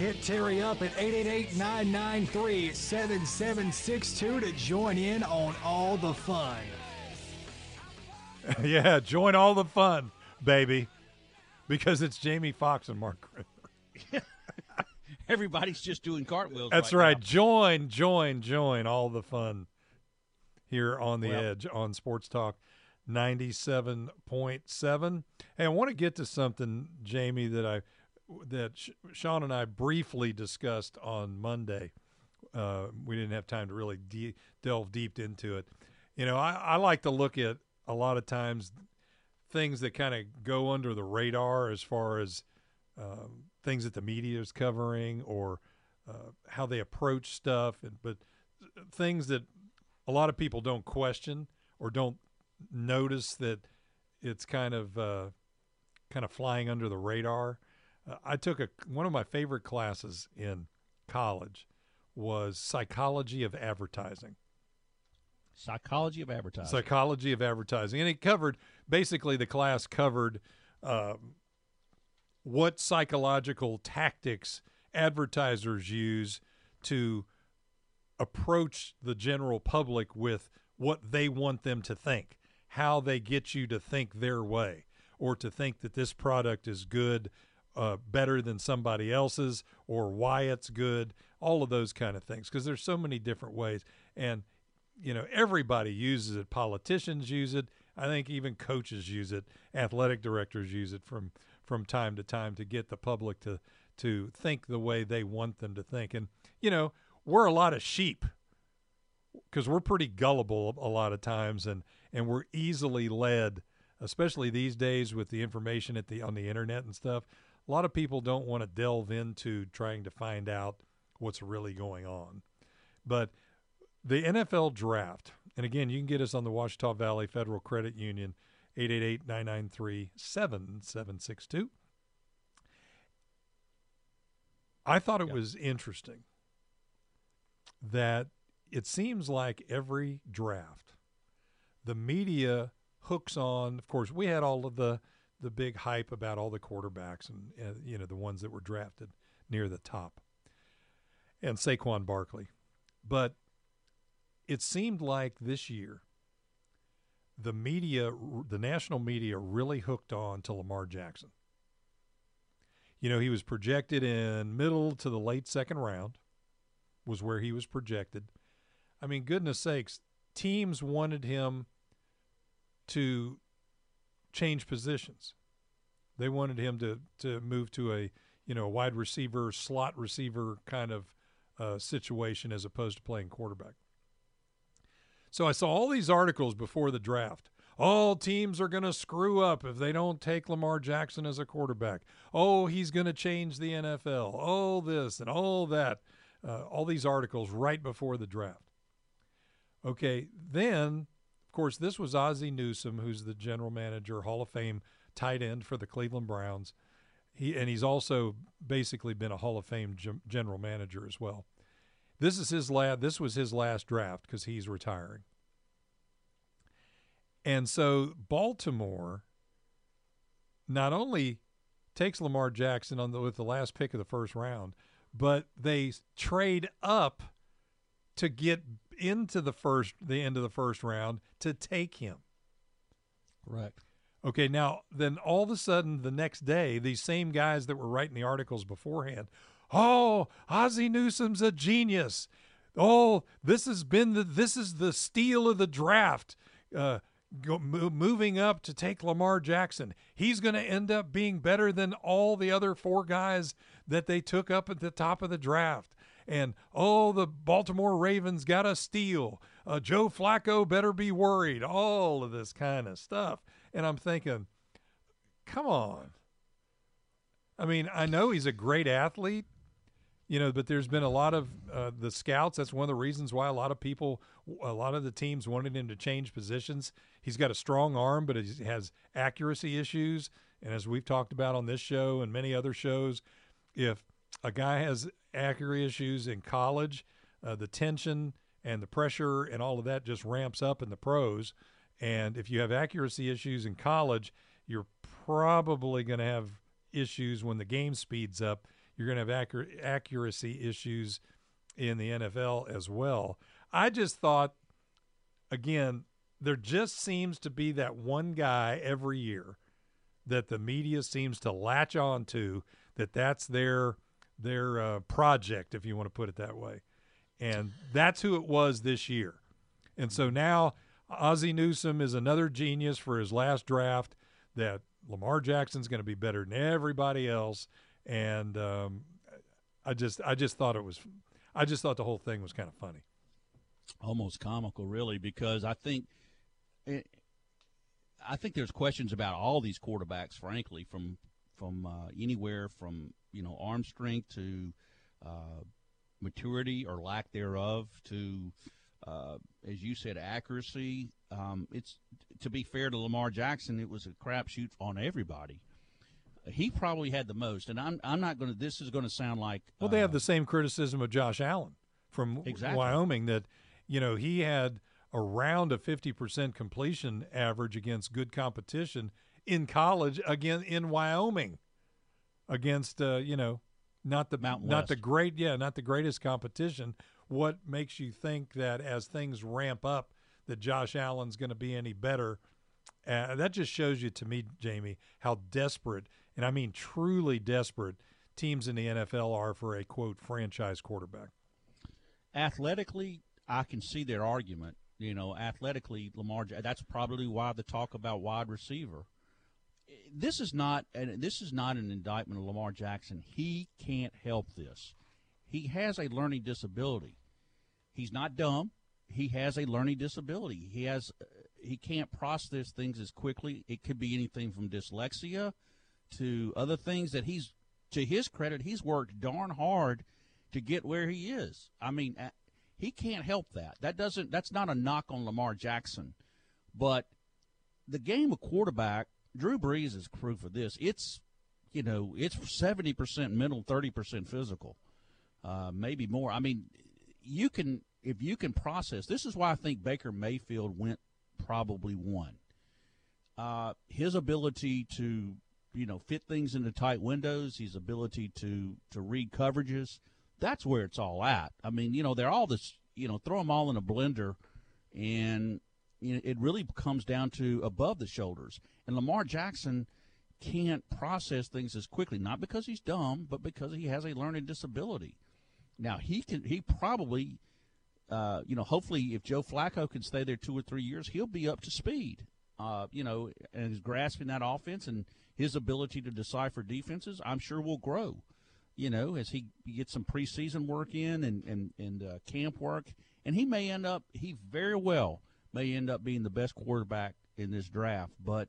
Hit Terry up at 888-993-7762 to join in on all the fun. yeah, join all the fun, baby, because it's Jamie Foxx and Mark Grimer. Everybody's just doing cartwheels. That's right. right. now. Join, join, join all the fun here on the Well- edge on Sports Talk 97.7. Hey, I want to get to something, Jamie, that I that Sh- Sean and I briefly discussed on Monday. Uh, we didn't have time to really de- delve deep into it. You know, I, I like to look at a lot of times things that kind of go under the radar as far as um, things that the media is covering or uh, how they approach stuff, and, but things that a lot of people don't question or don't notice that it's kind of uh, kind of flying under the radar. Uh, I took a one of my favorite classes in college was psychology of advertising. Psychology of advertising. Psychology of advertising, and it covered basically the class covered um, what psychological tactics advertisers use to approach the general public with what they want them to think, how they get you to think their way, or to think that this product is good, uh, better than somebody else's, or why it's good, all of those kind of things. Because there's so many different ways, and you know everybody uses it. Politicians use it. I think even coaches use it. Athletic directors use it from from time to time to get the public to to think the way they want them to think. And you know, we're a lot of sheep because we're pretty gullible a lot of times, and and we're easily led, especially these days with the information at the on the internet and stuff. A lot of people don't want to delve into trying to find out what's really going on. But the NFL draft, and again, you can get us on the Washita Valley Federal Credit Union, 888 993 7762. I thought it was interesting that it seems like every draft, the media hooks on. Of course, we had all of the the big hype about all the quarterbacks and uh, you know the ones that were drafted near the top, and Saquon Barkley, but it seemed like this year the media, the national media, really hooked on to Lamar Jackson. You know, he was projected in middle to the late second round, was where he was projected. I mean, goodness sakes, teams wanted him to change positions. They wanted him to to move to a you know a wide receiver, slot receiver kind of uh, situation as opposed to playing quarterback. So I saw all these articles before the draft. All teams are going to screw up if they don't take Lamar Jackson as a quarterback. Oh, he's going to change the NFL. Oh, this and all that. Uh, all these articles right before the draft. Okay, then, of course, this was Ozzie Newsome, who's the general manager, Hall of Fame tight end for the Cleveland Browns. He and he's also basically been a Hall of Fame general manager as well. This is his last. This was his last draft because he's retiring. And so Baltimore not only takes Lamar Jackson on the, with the last pick of the first round, but they trade up to get into the first the end of the first round to take him. Correct. Okay, now then all of a sudden the next day, these same guys that were writing the articles beforehand, oh, Ozzie Newsome's a genius. Oh, this has been the this is the steal of the draft. Uh, go, mo- moving up to take Lamar Jackson, he's going to end up being better than all the other four guys that they took up at the top of the draft. And oh, the Baltimore Ravens got a steal. Uh, Joe Flacco better be worried. All of this kind of stuff. And I'm thinking, come on. I mean, I know he's a great athlete, you know, but there's been a lot of uh, the scouts. That's one of the reasons why a lot of people, a lot of the teams wanted him to change positions. He's got a strong arm, but he has accuracy issues. And as we've talked about on this show and many other shows, if a guy has accuracy issues in college, uh, the tension and the pressure and all of that just ramps up in the pros. And if you have accuracy issues in college, you're probably going to have issues when the game speeds up. You're going to have accur- accuracy issues in the NFL as well. I just thought, again, there just seems to be that one guy every year that the media seems to latch on to that that's their their uh, project, if you want to put it that way, and that's who it was this year. And so now Ozzie Newsome is another genius for his last draft. That Lamar Jackson's going to be better than everybody else, and um, I just I just thought it was I just thought the whole thing was kind of funny, almost comical, really, because I think. It, I think there's questions about all these quarterbacks, frankly, from from uh, anywhere from you know arm strength to uh, maturity or lack thereof to, uh, as you said, accuracy. Um, it's to be fair to Lamar Jackson, it was a crapshoot on everybody. He probably had the most, and I'm I'm not going to. This is going to sound like well, they have the same criticism of Josh Allen from Exactly. Wyoming that you know he had around a 50% completion average against good competition in college again in Wyoming against uh, you know not the Mountain not the great yeah not the greatest competition what makes you think that as things ramp up that Josh Allen's going to be any better uh, that just shows you to me Jamie how desperate and I mean truly desperate teams in the NFL are for a quote franchise quarterback athletically, I can see their argument. You know, athletically, Lamar. That's probably why the talk about wide receiver. This is not, and this is not an indictment of Lamar Jackson. He can't help this. He has a learning disability. He's not dumb. He has a learning disability. He has, uh, he can't process things as quickly. It could be anything from dyslexia to other things that he's, to his credit, he's worked darn hard to get where he is. I mean, uh, he can't help that. That doesn't. That's not a knock on Lamar Jackson, but the game of quarterback, Drew Brees is proof of this. It's, you know, it's seventy percent mental, thirty percent physical, uh, maybe more. I mean, you can if you can process. This is why I think Baker Mayfield went probably one. Uh, his ability to you know fit things into tight windows, his ability to to read coverages, that's where it's all at. I mean, you know, they're all this, you know, throw them all in a blender, and it really comes down to above the shoulders. And Lamar Jackson can't process things as quickly, not because he's dumb, but because he has a learning disability. Now he can, he probably, uh, you know, hopefully if Joe Flacco can stay there two or three years, he'll be up to speed. Uh, you know, and is grasping that offense and his ability to decipher defenses, I'm sure will grow you know, as he gets some preseason work in and and and uh, camp work, and he may end up he very well may end up being the best quarterback in this draft. But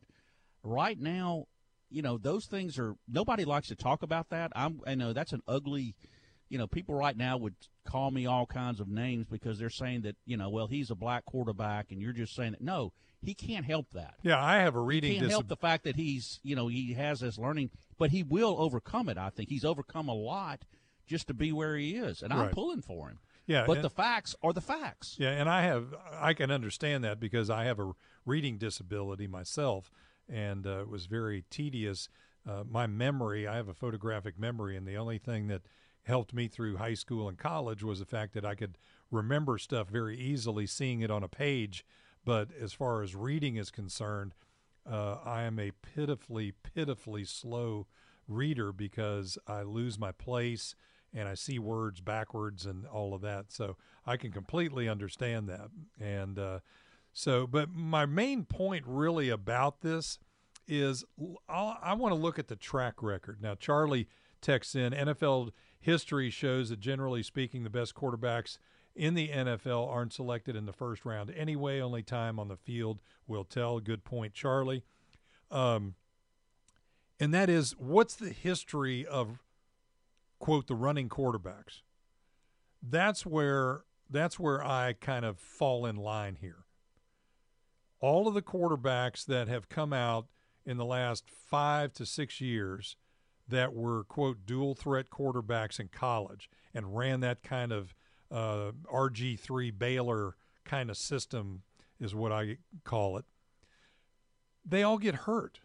right now, you know, those things are nobody likes to talk about that. I'm I know that's an ugly. You know, people right now would call me all kinds of names because they're saying that you know, well, he's a black quarterback, and you're just saying that. No, he can't help that. yeah I have a reading He can't help the fact that he's, you know, he has this learning, but he will overcome it. I think he's overcome a lot just to be where he is, and I'm pulling for him. Yeah, but and- the facts are the facts. Yeah, and I have I can understand that because I have a reading disability myself, and uh, it was very tedious. Uh, my memory, I have a photographic memory, and the only thing that helped me through high school and college was the fact that I could remember stuff very easily, seeing it on a page. But as far as reading is concerned, uh, I am a pitifully, pitifully slow reader because I lose my place and I see words backwards and all of that. So I can completely understand that. And uh, so, but my main point really about this is I'll- I want to look at the track record. Now, Charlie texts in NFL history shows that generally speaking, the best quarterbacks in the NFL aren't selected in the first round anyway. Only time on the field will tell. Good point, Charlie. Um, and that is what's the history of quote the running quarterbacks that's where that's where i kind of fall in line here all of the quarterbacks that have come out in the last five to six years that were quote dual threat quarterbacks in college and ran that kind of uh, RG3 Baylor kind of system is what I call it. They all get hurt.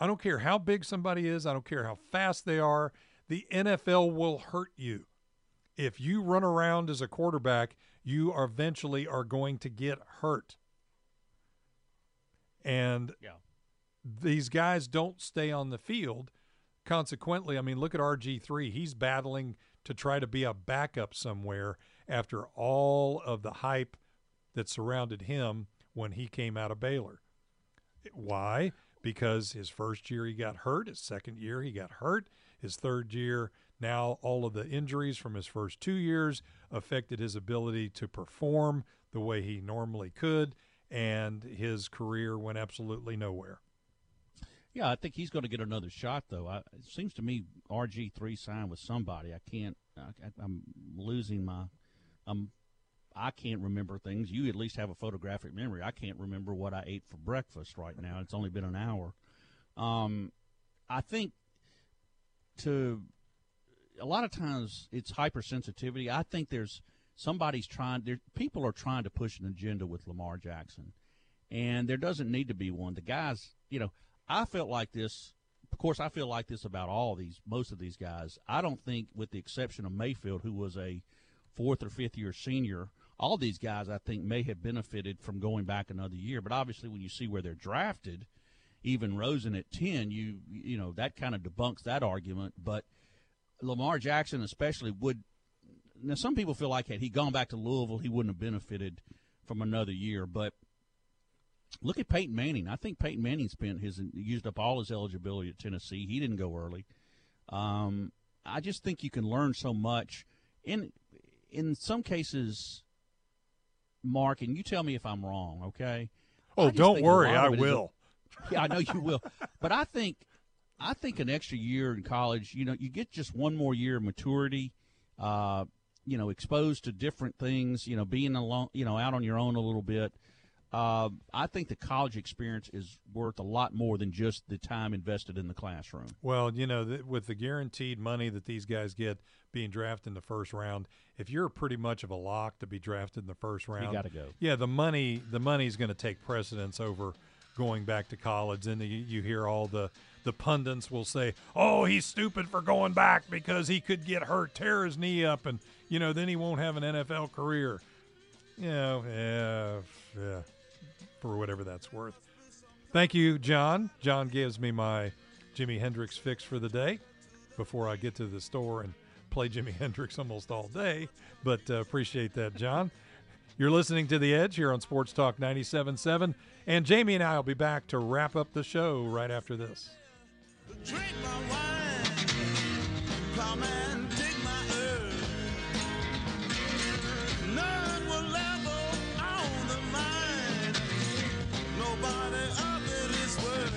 I don't care how big somebody is. I don't care how fast they are. The NFL will hurt you. If you run around as a quarterback, you are eventually are going to get hurt. And yeah. these guys don't stay on the field. Consequently, I mean, look at RG3. He's battling to try to be a backup somewhere after all of the hype that surrounded him when he came out of Baylor. Why? Because his first year he got hurt, his second year he got hurt, his third year, now all of the injuries from his first two years affected his ability to perform the way he normally could, and his career went absolutely nowhere. Yeah, I think he's going to get another shot, though. I, it seems to me RG three signed with somebody. I can't. I, I'm losing my. I'm. I can't remember things. You at least have a photographic memory. I can't remember what I ate for breakfast right now. It's only been an hour. Um, I think to a lot of times it's hypersensitivity. I think there's somebody's trying. There, people are trying to push an agenda with Lamar Jackson, and there doesn't need to be one. The guys, you know, I felt like this. Of course, I feel like this about all these, most of these guys. I don't think, with the exception of Mayfield, who was a fourth or fifth year senior, all these guys I think may have benefited from going back another year. But obviously, when you see where they're drafted, even Rosen at ten, you you know that kind of debunks that argument. But Lamar Jackson, especially, would now some people feel like had he gone back to Louisville, he wouldn't have benefited from another year. But look at Peyton Manning. I think Peyton Manning spent his used up all his eligibility at Tennessee. He didn't go early. Um, I just think you can learn so much. In in some cases, Mark, and you tell me if I'm wrong, okay? Oh, don't worry, I will. Yeah, I know you will. But I think I think an extra year in college, you know, you get just one more year of maturity. Uh, you know, exposed to different things. You know, being alone, you know, out on your own a little bit. Uh, I think the college experience is worth a lot more than just the time invested in the classroom. Well, you know, th- with the guaranteed money that these guys get being drafted in the first round, if you're pretty much of a lock to be drafted in the first round, you got to go. Yeah, the money the money is going to take precedence over going back to college. And the, you hear all the the pundits will say, "Oh, he's stupid for going back because he could get hurt, tear his knee up, and you know then he won't have an NFL career." You know, yeah, yeah, for whatever that's worth. Thank you, John. John gives me my Jimi Hendrix fix for the day before I get to the store and play Jimi Hendrix almost all day. But uh, appreciate that, John. You're listening to The Edge here on Sports Talk 97.7. And Jamie and I will be back to wrap up the show right after this. Drink my wine, plowman, dig my earth. None will level on the mine. Nobody of it is worth.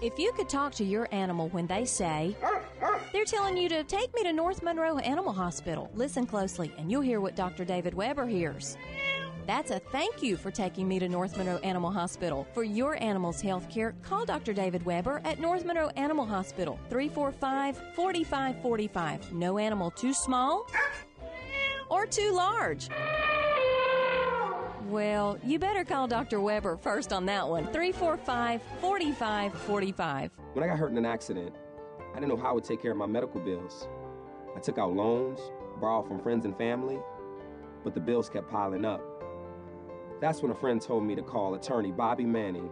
If you could talk to your animal when they say, they're telling you to take me to North Monroe Animal Hospital. Listen closely, and you'll hear what Dr. David Weber hears. That's a thank you for taking me to North Monroe Animal Hospital. For your animal's health care, call Dr. David Weber at North Monroe Animal Hospital, 345 4545. No animal too small or too large. Well, you better call Dr. Weber first on that one, 345 4545. When I got hurt in an accident, I didn't know how I would take care of my medical bills. I took out loans, borrowed from friends and family, but the bills kept piling up. That's when a friend told me to call attorney Bobby Manning.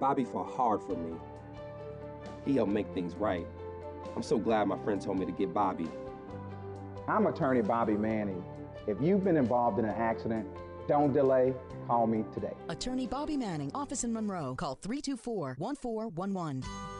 Bobby fought hard for me. He helped make things right. I'm so glad my friend told me to get Bobby. I'm attorney Bobby Manning. If you've been involved in an accident, don't delay. Call me today. Attorney Bobby Manning, office in Monroe. Call 324 1411.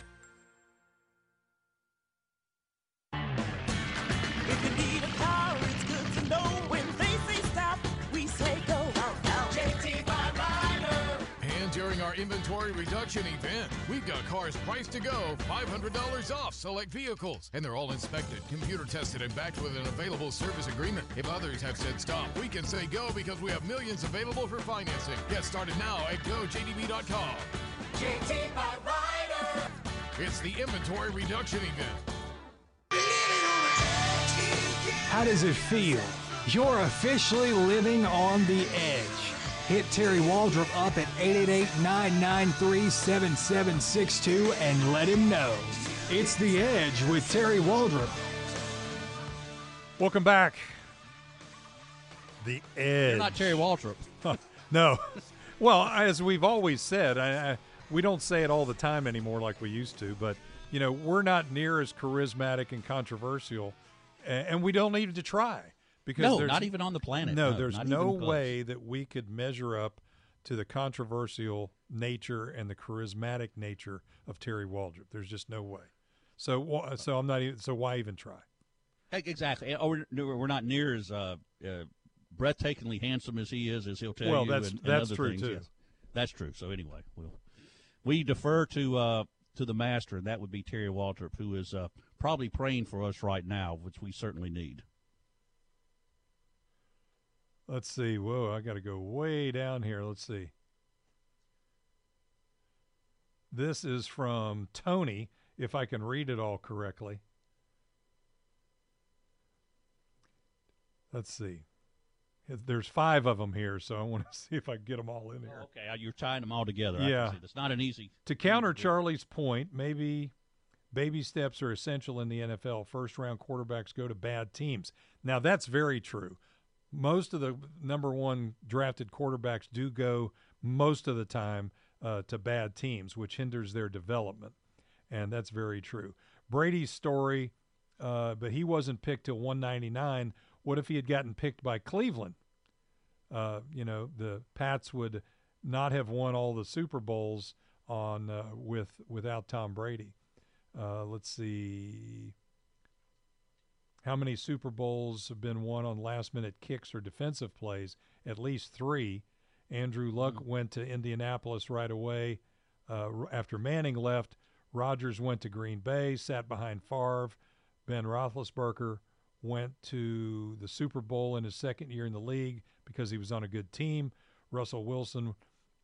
Inventory reduction event, we've got cars priced to go $500 off select vehicles. And they're all inspected, computer tested, and backed with an available service agreement. If others have said stop, we can say go because we have millions available for financing. Get started now at gojdb.com. JT Rider. It's the inventory reduction event. How does it feel? You're officially living on the edge. Hit Terry Waldrop up at 888-993-7762 and let him know. It's The Edge with Terry Waldrop. Welcome back. The Edge. You're not Terry Waltrip. no. Well, as we've always said, I, I, we don't say it all the time anymore like we used to, but you know, we're not near as charismatic and controversial, and, and we don't need to try because No, not even on the planet. No, No, there's no way that we could measure up to the controversial nature and the charismatic nature of Terry Waldrop. There's just no way. So, so I'm not even. So why even try? Exactly. Or we're, we're not near as uh, uh, breathtakingly handsome as he is, as he'll tell Well, you. that's- and, and that's true, things, too. yes. That's true. So anyway, we'll, we defer to uh, to the master, and that would be Terry Waltrip, who is uh, probably praying for us right now, which we certainly need. Let's see. Whoa, I got to go way down here. Let's see. This is from Tony, if I can read it all correctly. Let's see. There's five of them here, so I want to see if I can get them all in here. Okay, uh, you're tying them all together. Yeah. see. It's not an easy. To counter Charlie's point, maybe baby steps are essential in the NFL. First round quarterbacks go to bad teams. Now, that's very true. Most of the number one drafted quarterbacks do go most of the time uh, to bad teams, which hinders their development. And that's very true. Brady's story, uh, but he wasn't picked till 199. What if he had gotten picked by Cleveland? Uh, you know, the Pats would not have won all the Super Bowls on uh, with without Tom Brady. Uh, let's see. How many Super Bowls have been won on last minute kicks or defensive plays? At least three. Andrew Luck went to Indianapolis right away uh, after Manning left. Rodgers went to Green Bay, sat behind Favre. Ben Roethlisberger went to the Super Bowl in his second year in the league because he was on a good team. Russell Wilson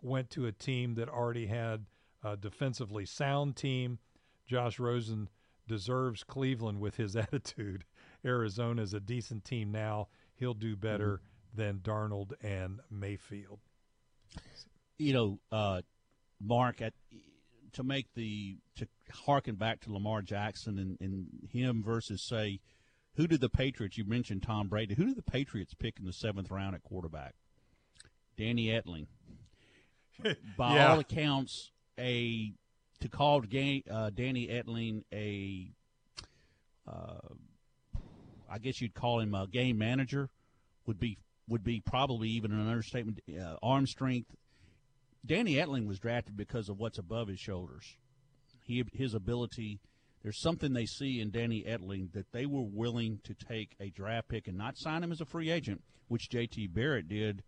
went to a team that already had a defensively sound team. Josh Rosen deserves Cleveland with his attitude. Arizona's a decent team now. He'll do better than Darnold and Mayfield. you know, uh, Mark, at, to make the to harken back to Lamar Jackson and, and him versus say, who did the Patriots? You mentioned Tom Brady. Who did the Patriots pick in the seventh round at quarterback? Danny Etling. By Yeah. all accounts, a to call uh, Danny Etling a, uh, I guess you'd call him a game manager, would be would be probably even an understatement. Uh, arm strength. Danny Etling was drafted because of what's above his shoulders. He his ability. There's something they see in Danny Etling that they were willing to take a draft pick and not sign him as a free agent, which J.T. Barrett did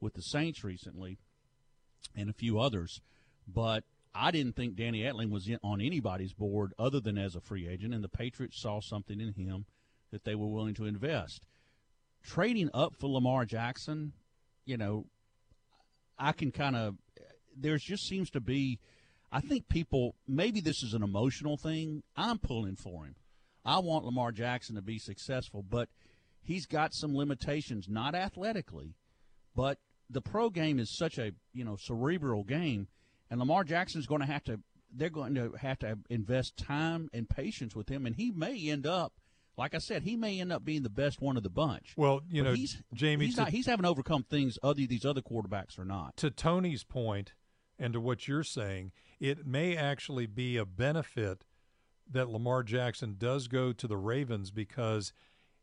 with the Saints recently, and a few others. But I didn't think Danny Etling was in, on anybody's board other than as a free agent, and the Patriots saw something in him that they were willing to invest. trading up for Lamar Jackson, you know, I can kind of there just seems to be. I think people maybe this is an emotional thing. I'm pulling for him. I want Lamar Jackson to be successful, but he's got some limitations, not athletically, but the pro game is such a you know cerebral game, and Lamar Jackson's going to have to. They're going to have to invest time and patience with him, and he may end up like I said, he may end up being the best one of the bunch. Well, you But know, he's Jamie, he's, to- not, he's having overcome things other these other quarterbacks are not. to Tony's point and to what you're saying, it may actually be a benefit that Lamar Jackson does go to the Ravens because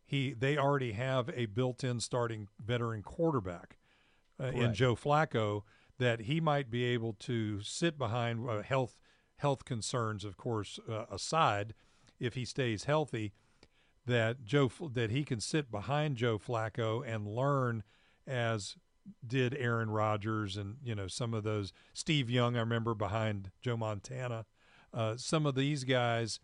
he they already have a built-in starting veteran quarterback uh, in Joe Flacco that he might be able to sit behind uh, health health concerns, of course, uh, aside, if he stays healthy, that Joe that he can sit behind Joe Flacco and learn as did Aaron Rodgers and you know some of those Steve Young I remember behind Joe Montana. Uh, some of these guys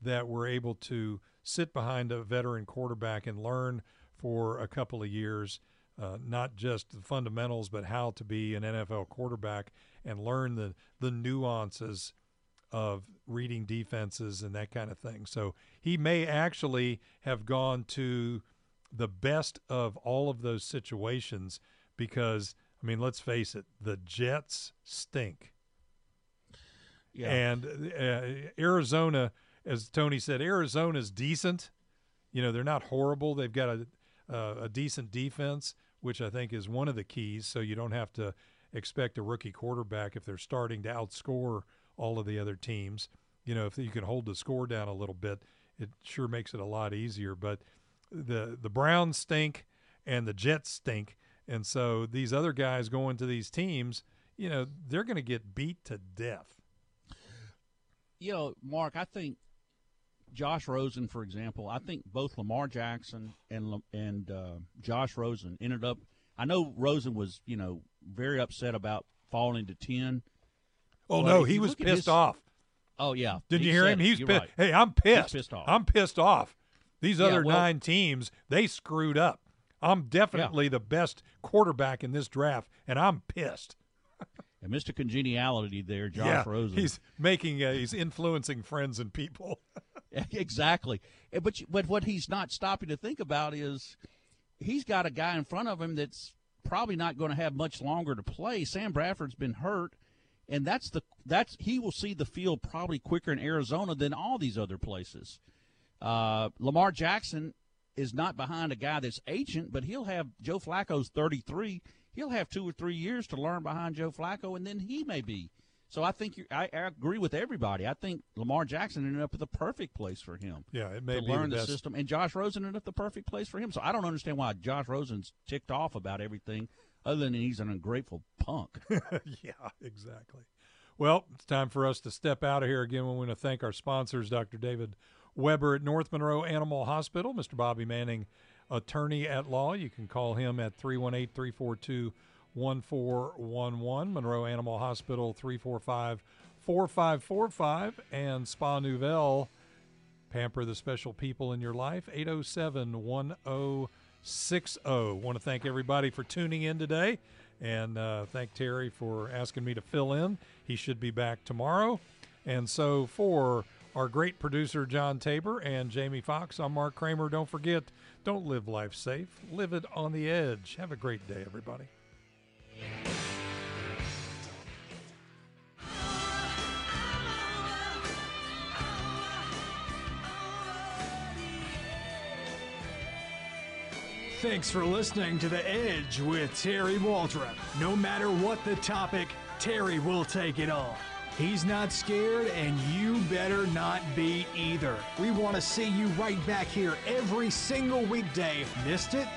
that were able to sit behind a veteran quarterback and learn for a couple of years uh, not just the fundamentals but how to be an NFL quarterback and learn the the nuances of reading defenses and that kind of thing. So he may actually have gone to the best of all of those situations because I mean, let's face it, the Jets stink. Yeah. And uh, Arizona, as Tony said, Arizona's decent. You know, they're not horrible. They've got a uh, a decent defense, which I think is one of the keys. So you don't have to expect a rookie quarterback if they're starting to outscore all of the other teams. You know, if you can hold the score down a little bit, it sure makes it a lot easier. But the the Browns stink and the Jets stink, and so these other guys going to these teams, you know, they're going to get beat to death. You know, Mark, I think Josh Rosen, for example, I think both Lamar Jackson and and uh, Josh Rosen ended up. I know Rosen was, you know, very upset about falling to ten. Oh no, he was pissed his- off. Oh yeah, Did he you hear him? it. He's You're pissed. right. Hey, I'm He's pissed. pissed off. I'm pissed off. These Yeah, other well- nine teams, they screwed up. I'm definitely the best quarterback in this draft, and I'm pissed. And Mr. Congeniality there, Josh yeah, Rosen. he's making, uh, he's influencing friends and people. exactly. But but what he's not stopping to think about is he's got a guy in front of him that's probably not going to have much longer to play. Sam Bradford's been hurt, and that's the that's he will see the field probably quicker in Arizona than all these other places. Uh, Lamar Jackson is not behind a guy that's ancient, but he'll have Joe Flacco's 33. He'll have two or three years to learn behind Joe Flacco, and then he may be. So I think you I, I agree with everybody. I think Lamar Jackson ended up at the perfect place for him. Yeah, it may to be the learn the, best. system, and Josh Rosen ended up the perfect place for him. So I don't understand why Josh Rosen's ticked off about everything, other than he's an ungrateful punk. yeah, exactly. Well, it's time for us to step out of here again. We want to thank our sponsors, Dr. David Weber at North Monroe Animal Hospital, Mr. Bobby Manning, attorney at law. You can call him at 318 342 1411. Monroe Animal Hospital 345 4545. And Spa Nouvelle, pamper the special people in your life, 807 1060. Want to thank everybody for tuning in today and uh, thank Terry for asking me to fill in. He should be back tomorrow. And so for our great producer, John Tabor and Jamie Fox, I'm Mark Kramer. Don't forget, don't live life safe, live it on the edge. Have a great day, everybody. Thanks for listening to The Edge with Terry Waldrop. No matter what the topic, Terry will take it on. He's not scared, and you better not be either. We want to see you right back here every single weekday. Missed it?